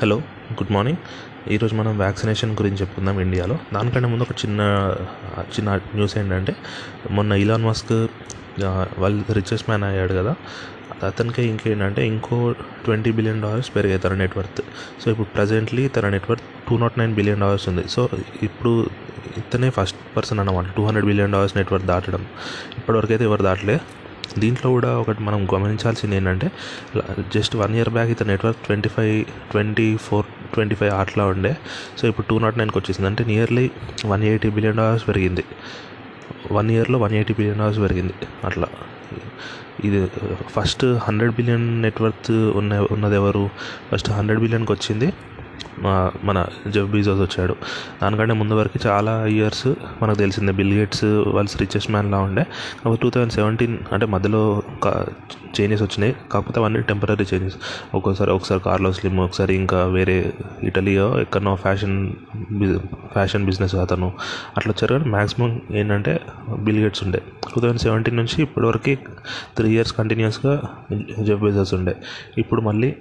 Hello good morning ఈరోజు మనం vaccination గురించి చెప్పుకుందాం ఇండియాలో దానికంటే ముందు ఒక చిన్న చిన్న న్యూస్ ఏంటంటే మొన్న ఇలాన్ మస్క్ వాళ్ళు రిచెస్ట్ మ్యాన్ అయ్యాడు కదా. అతనికి ఇంకేంటంటే ఇంకో ట్వంటీ బిలియన్ డాలర్స్ పెరిగాయి తన నెట్వర్త్ సో ఇప్పుడు ప్రజెంట్లీ తన net worth two naught nine billion dollars ఉంది. సో ఇప్పుడు ఇతనే ఫస్ట్ పర్సన్ అన్నమాట. Two hundred billion dollars network దాటడం. ఇప్పటివరకు అయితే ఎవరు దాటలే? దీంట్లో కూడా ఒకటి మనం గమనించాల్సింది ఏంటంటే జస్ట్ వన్ ఇయర్ బ్యాక్ ఇతని network twenty five twenty four twenty five అట్లా ఉండే. సో ఇప్పుడు టూ నాట్ నైన్కి వచ్చేసింది. అంటే nearly one eighty billion dollars పెరిగింది. వన్ ఇయర్లో వన్ ఎయిటీ బిలియన్ డాలర్స్ పెరిగింది. అట్లా. ఇది ఫస్ట్ హండ్రెడ్ బిలియన్ నెట్వర్త్ ఉన్న ఉన్నది ఎవరు ఫస్ట్ హండ్రెడ్ బిలియన్కి వచ్చింది. మన జెఫ్ బీజోస్ వచ్చాడు. దానికంటే ముందు వరకు చాలా ఇయర్స్ మనకు తెలిసిందే బిల్ గేట్స్ వాళ్ళు రిచెస్ట్ మ్యాన్లా ఉండే. కాకపోతే టూ థౌజండ్ సెవెంటీన్ అంటే మధ్యలో చేంజెస్ వచ్చినాయి. కాకపోతే అవన్నీ టెంపరీ చేంజెస్ ఒక్కోసారి ఒకసారి కార్లో స్లిమ్ ఒకసారి ఇంకా వేరే ఇటలీయో ఎక్కడనో ఫ్యాషన్ ఫ్యాషన్ బిజినెస్ అతను. అట్లా వచ్చారు కానీ మ్యాక్సిమం ఏంటంటే బిల్ గేట్స్ ఉండే. టూ థౌజండ్ సెవెంటీన్ నుంచి ఇప్పటివరకు త్రీ ఇయర్స్ కంటిన్యూస్గా జెఫ్ బెజోస్ ఉండే. ఇప్పుడు మళ్ళీ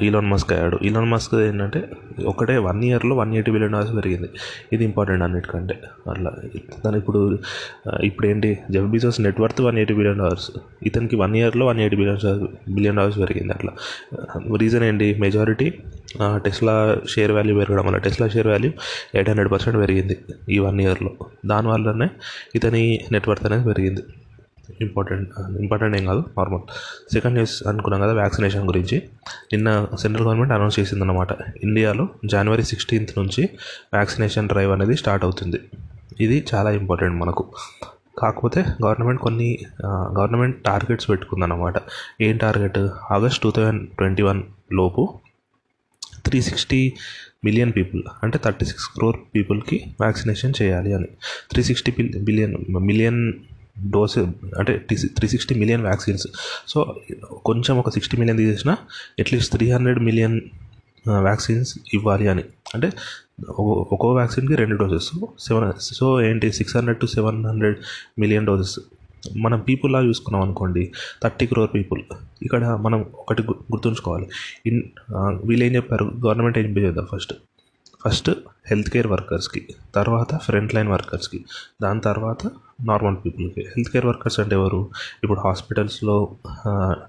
ఇలాన్ మస్క్ అయ్యాడు. ఇలాన్ మస్క్ ఏంటంటే ఒకటే వన్ ఇయర్లో వన్ ఎయిటీ బిలియన్ డాలర్స్ పెరిగింది. ఇది ఇంపార్టెంట్ అన్నిటికంటే. అట్లా దాని ఇప్పుడు ఇప్పుడు ఏంటి Jeff Bezos net worth one eighty billion dollars ఇతనికి వన్ ఇయర్లో one eighty billion billion dollars పెరిగింది అట్లా. రీజన్ ఏంటి? మెజారిటీ టెస్లా షేర్ వాల్యూ పెరగడం వల్ల Tesla share value eight hundred percent పెరిగింది ఈ వన్ ఇయర్లో దానివల్లనే ఇతని నెట్వర్త్ అనేది పెరిగింది. ఇంపార్టెంట్ ఇంపార్టెంట్ ఏం కాదు నార్మల్ సెకండ్ న్యూస్ అనుకున్నాం కదా వ్యాక్సినేషన్ గురించి. నిన్న సెంట్రల్ గవర్నమెంట్ అనౌన్స్ చేసిందనమాట ఇండియాలో జనవరి సిక్స్టీన్త్ నుంచి వ్యాక్సినేషన్ డ్రైవ్ అనేది స్టార్ట్ అవుతుంది. ఇది చాలా ఇంపార్టెంట్ మనకు. కాకపోతే గవర్నమెంట్ కొన్ని గవర్నమెంట్ టార్గెట్స్ పెట్టుకుందన్నమాట. ఏం target August two thousand twenty one లోపు త్రీ సిక్స్టీ మిలియన్ పీపుల్ అంటే థర్టీ సిక్స్ క్రోర్ పీపుల్కి వ్యాక్సినేషన్ చేయాలి అని. Three sixty billion million doses అంటే three sixty million vaccines. So కొంచెం ఒక సిక్స్టీ మిలియన్ తీసేసిన at least three hundred million vaccines ఇవ్వాలి అని. అంటే ఒక్కో వ్యాక్సిన్కి రెండు డోసెస్. సెవెన్ సో ఏంటి six hundred to seven hundred million doses. మనం పీపుల్లా చూసుకున్నాం అనుకోండి థర్టీ క్రోర్ పీపుల్. ఇక్కడ మనం ఒకటి గుర్తుంచుకోవాలి. ఇన్ వీళ్ళు ఏం చెప్పారు? గవర్నమెంట్ ఏం చేద్దాం ఫస్ట్? ఫస్ట్ హెల్త్ కేర్ వర్కర్స్కి తర్వాత ఫ్రంట్ లైన్ వర్కర్స్కి. దాని తర్వాత నార్మల్ పీపుల్కి హెల్త్ కేర్ వర్కర్స్ అంటే ఎవరు? ఇప్పుడు హాస్పిటల్స్లో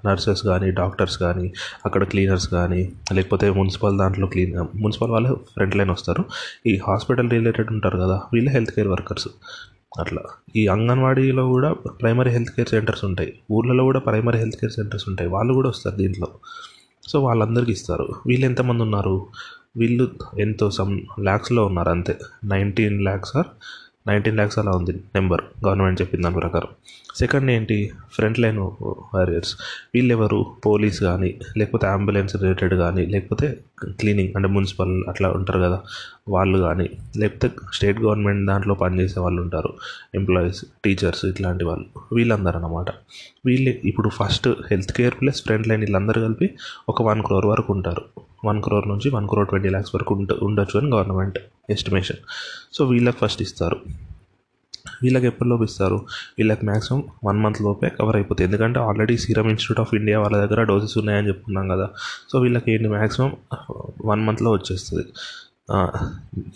నర్సెస్ కానీ డాక్టర్స్ కానీ అక్కడ క్లీనర్స్ కానీ లేకపోతే మున్సిపల్ దాంట్లో క్లీన్ మున్సిపల్ వాళ్ళే ఫ్రంట్ లైన్ వస్తారు. ఈ హాస్పిటల్ రిలేటెడ్ ఉంటారు కదా వీళ్ళే హెల్త్ కేర్ వర్కర్స్. అట్లా. ఈ అంగన్వాడీలో కూడా ప్రైమరీ హెల్త్ కేర్ సెంటర్స్ ఉంటాయి. ఊర్లలో కూడా ప్రైమరీ హెల్త్ కేర్ సెంటర్స్ ఉంటాయి. వాళ్ళు కూడా వస్తారు దీంట్లో. సో వాళ్ళందరికీ ఇస్తారు. వీళ్ళు ఎంతమంది ఉన్నారు? వీళ్ళు ఎంతో సమ్ ల్యాక్స్లో ఉన్నారు అంతే. Nineteen lakhs or nineteen lakhs అలా ఉంది నెంబర్ గవర్నమెంట్ చెప్పిన దాని ప్రకారం. సెకండ్ ఏంటి ఫ్రంట్ లైన్ వారియర్స్. వీళ్ళు ఎవరు పోలీస్ కానీ లేకపోతే అంబులెన్స్ రిలేటెడ్ కానీ లేకపోతే క్లీనింగ్ అంటే మున్సిపల్ అట్లా ఉంటారు కదా వాళ్ళు కానీ లేకపోతే స్టేట్ గవర్నమెంట్ దాంట్లో పనిచేసే వాళ్ళు ఉంటారు ఎంప్లాయీస్ టీచర్స్ ఇట్లాంటి వాళ్ళు వీళ్ళందరూ అనమాట వీళ్ళు ఇప్పుడు first health care plus front line వీళ్ళందరూ కలిపి ఒక వన్ క్రోర్ వరకు ఉంటారు. వన్ క్రోర్ నుంచి వన్ క్రోర్ ట్వంటీ ల్యాక్స్ వరకు ఉంట ఉండొచ్చు అని గవర్నమెంట్ ఎస్టిమేషన్. సో వీళ్ళకి ఫస్ట్ ఇస్తారు. వీళ్ళకి ఎప్పటిలోపు ఇస్తారు? వీళ్ళకి మ్యాక్సిమం వన్ మంత్ లోపే కవర్ అయిపోతుంది ఎందుకంటే already Serum Institute of India వాళ్ళ దగ్గర డోసెస్ ఉన్నాయని చెప్పుకున్నాం కదా. సో వీళ్ళకి ఏంటి? మ్యాక్సిమం వన్ మంత్లో వచ్చేస్తుంది.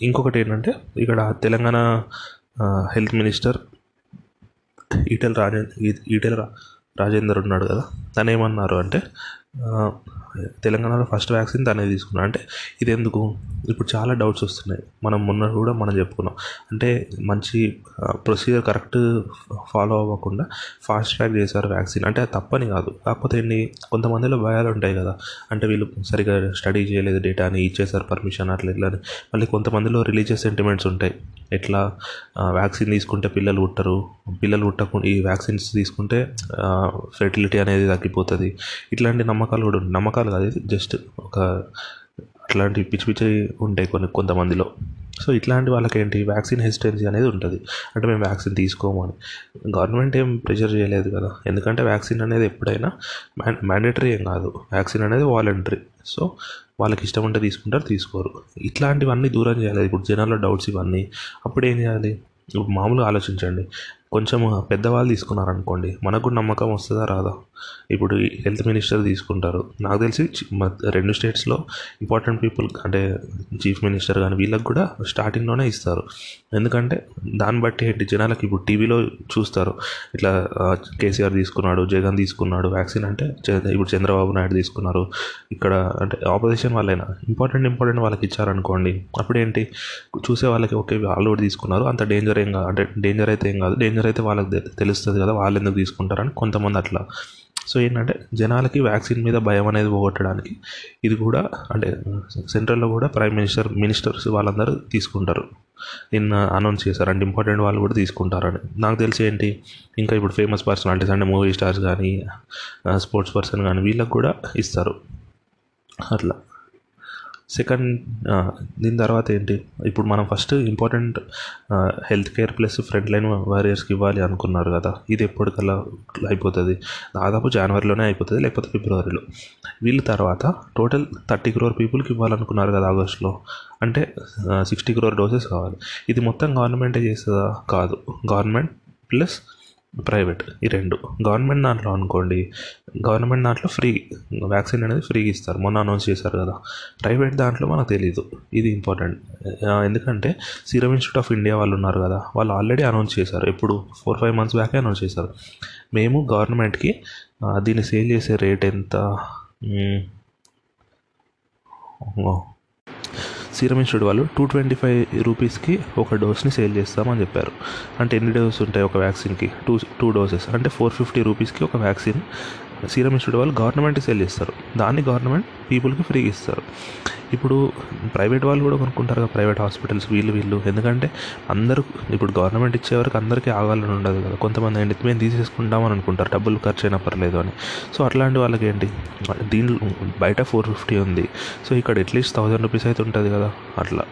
ఇంకొకటి ఏంటంటే ఇక్కడ తెలంగాణ హెల్త్ మినిస్టర్ ఈటెల రాజే ఈటెల రాజేందర్ ఉన్నాడు కదా. తను ఏమన్నారు అంటే తెలంగాణలో ఫస్ట్ వ్యాక్సిన్ తనే తీసుకున్నాడు అంటే ఇది ఎందుకు ఇప్పుడు చాలా డౌట్స్ వస్తున్నాయి. మనం మొన్న కూడా మనం చెప్పుకున్నాం. అంటే మంచి ప్రొసీజర్ కరెక్ట్ ఫాలో అవ్వకుండా ఫాస్ట్ ట్రాక్ చేశారు వ్యాక్సిన్. అంటే అది తప్పని కాదు. కాకపోతే ఏంటి కొంతమందిలో భయాలు ఉంటాయి కదా. అంటే వీళ్ళు సరిగా స్టడీ చేయలేదు డేటా అని ఇచ్చేసారు పర్మిషన్ అట్లా ఇట్లా అని. మళ్ళీ కొంతమందిలో రిలీజియస్ సెంటిమెంట్స్ ఉంటాయి. ఎట్లా? వ్యాక్సిన్ తీసుకుంటే పిల్లలు పుట్టరు. పిల్లలు పుట్టకుండా ఈ వ్యాక్సిన్స్ తీసుకుంటే ఫెర్టిలిటీ అనేది తగ్గిపోతుంది. ఇట్లాంటి నమ్మకాలు కూడా నమ్మకాలు కాదు జస్ట్ ఒక అట్లాంటి పిచ్చి పిచ్చి ఉంటాయి కొన్ని కొంతమందిలో. సో ఇట్లాంటి వాళ్ళకి ఏంటి వ్యాక్సిన్ హెసిటెన్సీ అనేది ఉంటుంది. అంటే మేము వ్యాక్సిన్ తీసుకోము అని. గవర్నమెంట్ ఏం ప్రెషర్ చేయలేదు కదా. ఎందుకంటే వ్యాక్సిన్ అనేది ఎప్పుడైనా మ్యా మ్యాండేటరీ ఏం కాదు. వ్యాక్సిన్ అనేది వాలంటరీ సో వాళ్ళకి ఇష్టం ఉంటే తీసుకుంటారు తీసుకోరు. ఇట్లాంటివన్నీ దూరం చేయాలి. ఇప్పుడు జనాల్లో డౌట్స్ ఇవన్నీ. అప్పుడు ఏం చేయాలి? ఇప్పుడు మామూలుగా ఆలోచించండి. కొంచెం పెద్దవాళ్ళు తీసుకున్నారనుకోండి మనకు నమ్మకం వస్తుందా రాదా? ఇప్పుడు హెల్త్ మినిస్టర్ తీసుకుంటారు. నాకు తెలిసి రెండు స్టేట్స్లో ఇంపార్టెంట్ పీపుల్ అంటే చీఫ్ మినిస్టర్ కానీ వీళ్ళకి కూడా స్టార్టింగ్లోనే ఇస్తారు. ఎందుకంటే దాన్ని బట్టి ఏంటి జనాలకి ఇప్పుడు టీవీలో చూస్తారు. ఇట్లా కేసీఆర్ తీసుకున్నాడు జగన్ తీసుకున్నాడు వ్యాక్సిన్ అంటే ఇప్పుడు చంద్రబాబు నాయుడు తీసుకున్నారు. ఇక్కడ అంటే ఆపోజిషన్ వాళ్ళైనా ఇంపార్టెంట్ ఇంపార్టెంట్ వాళ్ళకి ఇచ్చారనుకోండి అప్పుడేంటి చూసే వాళ్ళకి ఓకే వాళ్ళు కూడా తీసుకున్నారు. అంత డేంజర్ ఏం కాదు అంటే డేంజర్ అయితే ఏం కాదు డేంజర్ అయితే వాళ్ళకి తెలుస్తుంది కదా వాళ్ళు ఎందుకు తీసుకుంటారని కొంతమంది అట్లా. సో ఏంటంటే జనాలకి వ్యాక్సిన్ మీద భయం అనేది పోగొట్టడానికి ఇది కూడా అంటే సెంట్రల్లో కూడా ప్రైమ్ మినిస్టర్ మినిస్టర్స్ వాళ్ళందరూ తీసుకుంటారు. నిన్న అనౌన్స్ చేశారు. అంటే ఇంపార్టెంట్ వాళ్ళు కూడా తీసుకుంటారని. నాకు తెలిసి ఏంటి ఇంకా ఇప్పుడు ఫేమస్ పర్సనాలిటీస్ అంటే మూవీ స్టార్స్ కానీ స్పోర్ట్స్ పర్సన్ కానీ వీళ్ళకి కూడా ఇస్తారు. అట్లా. సెకండ్ దీని తర్వాత ఏంటి? ఇప్పుడు మనం first important health care plus front line వారియర్స్కి ఇవ్వాలి అనుకున్నారు కదా. ఇది ఎప్పటికల్లా అయిపోతుంది? దాదాపు జనవరిలోనే అయిపోతుంది లేకపోతే ఫిబ్రవరిలో వీళ్ళ తర్వాత టోటల్ థర్టీ క్రోర్ పీపుల్కి ఇవ్వాలనుకున్నారు కదా ఆగస్టులో అంటే సిక్స్టీ క్రోర్ డోసెస్ కావాలి. ఇది మొత్తం గవర్నమెంటే చేస్తుందా? కాదు. గవర్నమెంట్ ప్లస్ ప్రైవేట్ ఈ రెండు. గవర్నమెంట్ దాంట్లో అనుకోండి గవర్నమెంట్ దాంట్లో ఫ్రీ వ్యాక్సిన్ అనేది ఫ్రీగా ఇస్తారు. మొన్న అనౌన్స్ చేశారు కదా. ప్రైవేట్ దాంట్లో మనకు తెలియదు ఇది ఇంపార్టెంట్. ఎందుకంటే సీరం ఇన్స్టిట్యూట్ ఆఫ్ ఇండియా వాళ్ళు ఉన్నారు కదా. వాళ్ళు ఆల్రెడీ అనౌన్స్ చేశారు. ఎప్పుడు? ఫోర్ ఫైవ్ మంత్స్ బ్యాకే అనౌన్స్ చేశారు. మేము గవర్నమెంట్కి దీన్ని సేల్ చేసే రేట్ ఎంత? సీరం ఇన్స్టిట్యూట్ వాళ్ళు టూ ట్వంటీ ఫైవ్ రూపీస్కి ఒక డోస్ని సేల్ చేస్తామని చెప్పారు. అంటే ఎన్ని డోస్ ఉంటాయి ఒక వ్యాక్సిన్కి? Two two doses. అంటే ఫోర్ ఫిఫ్టీ రూపీస్కి ఒక వ్యాక్సిన్ సీరం ఇన్స్టిట్యూట్ వాళ్ళు గవర్నమెంట్కి సేల్ చేస్తారు. దాన్ని గవర్నమెంట్ పీపుల్కి ఫ్రీగా ఇస్తారు. ఇప్పుడు ప్రైవేట్ వాళ్ళు కూడా కొనుక్కుంటారు కదా ప్రైవేట్ హాస్పిటల్స్ వీళ్ళు వీళ్ళు. ఎందుకంటే అందరూ ఇప్పుడు గవర్నమెంట్ ఇచ్చే వరకు అందరికీ ఆగాలని ఉండదు కదా. కొంతమంది ఏంటి మేము తీసేసుకుంటామని అనుకుంటారు. డబ్బులు ఖర్చు అయినా పర్లేదు అని. సో అట్లాంటి వాళ్ళకి ఏంటి దీనిలో బయట ఫోర్ ఫిఫ్టీ ఉంది. సో ఇక్కడ అట్లీస్ట్ థౌజండ్ రూపీస్ అయితే ఉంటుంది కదా. అట్లా.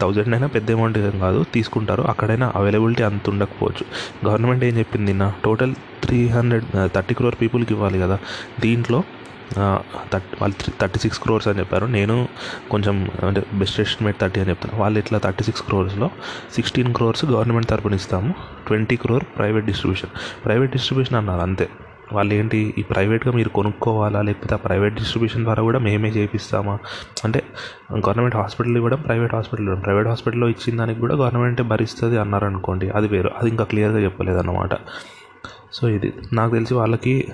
థౌజండ్ అయినా పెద్ద అమౌంట్ ఏం కాదు తీసుకుంటారు. అక్కడైనా అవైలబిలిటీ అంత ఉండకపోవచ్చు. గవర్నమెంట్ ఏం చెప్పింది నిన్న? Total three hundred thirty crore పీపుల్కి ఇవ్వాలి కదా. దీంట్లో థర్టీ వాళ్ళు థర్టీ సిక్స్ క్రోర్స్ అని చెప్పారు. నేను కొంచెం అంటే బెస్ట్ ఎస్టిమేట్ థర్టీ అని చెప్తాను వాళ్ళు ఇట్లా థర్టీ సిక్స్ క్రోర్స్లో సిక్స్టీన్ క్రోర్స్ గవర్నమెంట్ తరపున ఇస్తాము. Twenty crore private distribution private distribution అన్నారు అంతే. వాళ్ళు ఏంటి ఈ ప్రైవేట్గా మీరు కొనుక్కోవాలా లేకపోతే ఆ ప్రైవేట్ డిస్ట్రిబ్యూషన్ ద్వారా కూడా మేమే చేపిస్తామా? అంటే గవర్నమెంట్ హాస్పిటల్ కూడా ప్రైవేట్ హాస్పిటల్ ఇవ్వడం. ప్రైవేట్ హాస్పిటల్లో ఇచ్చిన దానికి కూడా గవర్నమెంటే భరిస్తుంది అన్నారు అనుకోండి అది వేరు. అది ఇంకా క్లియర్గా చెప్పలేదు అన్నమాట సో ఇది నాకు తెలిసి వాళ్ళకి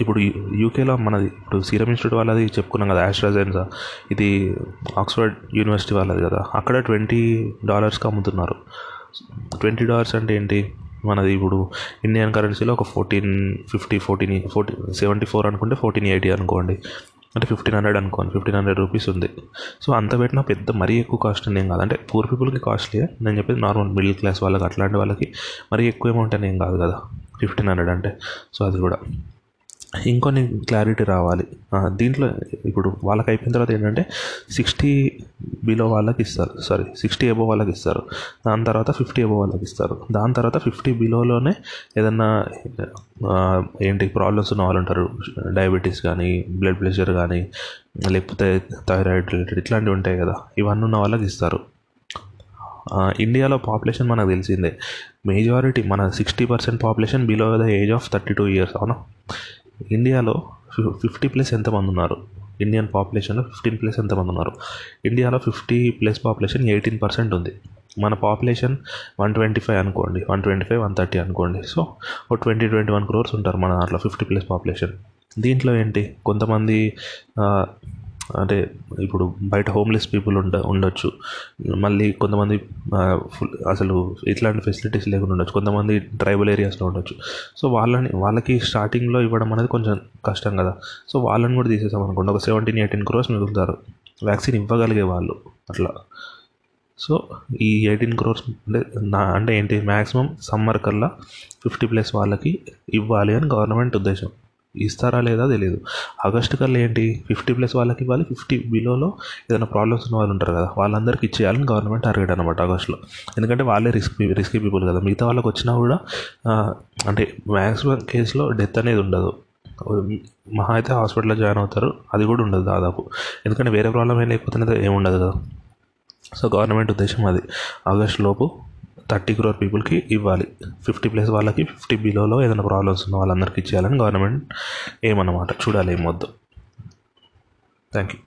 ఇప్పుడు యూకేలో మనది ఇప్పుడు సీరం ఇన్స్టిట్యూట్ వాళ్ళది చెప్పుకున్నాం కదా ఆస్ట్రాజెన్సా. ఇది ఆక్స్ఫర్డ్ యూనివర్సిటీ వాళ్ళది కదా అక్కడ ట్వంటీ డాలర్స్కి అమ్ముతున్నారు. ట్వంటీ డాలర్స్ అంటే ఏంటి? మనది ఇప్పుడు ఇండియన్ కరెన్సీలో ఒక fourteen fifty fourteen forty seventy four అనుకుంటే ఫోర్టీన్ ఎయిటీ అనుకోండి. అంటే ఫిఫ్టీన్ హండ్రెడ్ అనుకోండి ఫిఫ్టీన్ హండ్రెడ్ రూపీస్ ఉంది. సో అంత పెట్టినా పెద్ద మరీ ఎక్కువ కాస్ట్ ఏం కాదు. అంటే పూర్ పీపుల్కి కాస్ట్లీ నేను చెప్పేది నార్మల్ మిడిల్ క్లాస్ వాళ్ళకి అట్లాంటి వాళ్ళకి మరీ ఎక్కువ అమౌంట్ అని ఏం కాదు కదా. ఫిఫ్టీన్ హండ్రెడ్ అంటే. సో అది కూడా. ఇంకొన్ని క్లారిటీ రావాలి. దీంట్లో ఇప్పుడు వాళ్ళకి అయిపోయిన తర్వాత ఏంటంటే సిక్స్టీ బిలో వాళ్ళకి ఇస్తారు. సారీ సిక్స్టీ ఎబో వాళ్ళకి ఇస్తారు. దాని తర్వాత ఫిఫ్టీ ఎబో వాళ్ళకి ఇస్తారు. దాని తర్వాత ఫిఫ్టీ బిలోలోనే ఏదన్నా ఏంటి ప్రాబ్లమ్స్ ఉన్న వాళ్ళు ఉంటారు. డయాబెటీస్ కానీ బ్లడ్ ప్రెషర్ కానీ లేకపోతే థైరాయిడ్ రిలేటెడ్ ఇట్లాంటివి ఉంటాయి కదా. ఇవన్నీ ఉన్న వాళ్ళకి ఇస్తారు. ఇండియాలో పాపులేషన్ మనకు తెలిసిందే. మేజారిటీ మన sixty percent population below the age of thirty two years అవునా? ఇండియాలో ఫిఫ్టీ ప్లస్ ఎంతమంది ఉన్నారు? ఇండియన్ పాపులేషన్లో ఫిఫ్టీన్ ప్లస్ ఎంతమంది ఉన్నారు? ఇండియాలో fifty plus population eighteen percent ఉంది. మన పాపులేషన్ వన్ ట్వంటీ ఫైవ్ అనుకోండి one twenty five one thirty అనుకోండి. సో ఓ ట్వంటీ ట్వంటీ వన్ క్రోర్స్ ఉంటారు మన దాంట్లో ఫిఫ్టీ ప్లస్ పాపులేషన్. దీంట్లో ఏంటి? కొంతమంది అంటే ఇప్పుడు బయట హోమ్లెస్ పీపుల్ ఉండ ఉండొచ్చు. మళ్ళీ కొంతమంది ఫుల్ అసలు ఇట్లాంటి ఫెసిలిటీస్ లేకుండా ఉండొచ్చు. కొంతమంది ట్రైబల్ ఏరియాస్లో ఉండొచ్చు. సో వాళ్ళని వాళ్ళకి స్టార్టింగ్లో ఇవ్వడం అనేది కొంచెం కష్టం కదా. సో వాళ్ళని కూడా తీసేసాం అనుకోండి. ఒక సెవెంటీన్ ఎయిటీన్ క్రోర్స్ మిగులుతారు. వ్యాక్సిన్ ఇవ్వగలిగే వాళ్ళు అట్లా. సో ఈ ఎయిటీన్ క్రోర్స్ అంటే నా అంటే ఏంటి? మ్యాక్సిమం సమ్మర్ కల్లా ఫిఫ్టీ ప్లస్ వాళ్ళకి ఇవ్వాలి అని గవర్నమెంట్ ఉద్దేశం. ఇస్తారా లేదా తెలియదు ఆగస్టు కల్లా ఏంటి? ఫిఫ్టీ ప్లస్ వాళ్ళకి ఇవ్వాలి ఫిఫ్టీ బిలోలో ఏదైనా ప్రాబ్లమ్స్ ఉన్న వాళ్ళు ఉంటారు కదా వాళ్ళందరికీ ఇచ్చేయాలని గవర్నమెంట్ టార్గెట్ అనమాట ఆగస్టులో. ఎందుకంటే వాళ్ళే రిస్క్ రిస్కీ పీపుల్ కదా మిగతా వాళ్ళకి వచ్చినా కూడా అంటే మ్యాక్సిమం కేసులో డెత్ అనేది ఉండదు. మహా అయితే హాస్పిటల్లో జాయిన్ అవుతారు అది కూడా ఉండదు దాదాపు. ఎందుకంటే వేరే ప్రాబ్లం ఏం లేకపోతే ఏముండదు కదా. సో గవర్నమెంట్ ఉద్దేశం అది. ఆగస్ట్ లోపు థర్టీ క్రోర్ పీపుల్కి ఇవ్వాలి. ఫిఫ్టీ ప్లస్ వాళ్ళకి ఫిఫ్టీ బిలోలో ఏదైనా ప్రాబ్లమ్స్ ఉన్న వాళ్ళందరికీ ఇచ్చేయాలని గవర్నమెంట్ ఏమన్నమాట? చూడాలి ఏమొద్దు. Thank you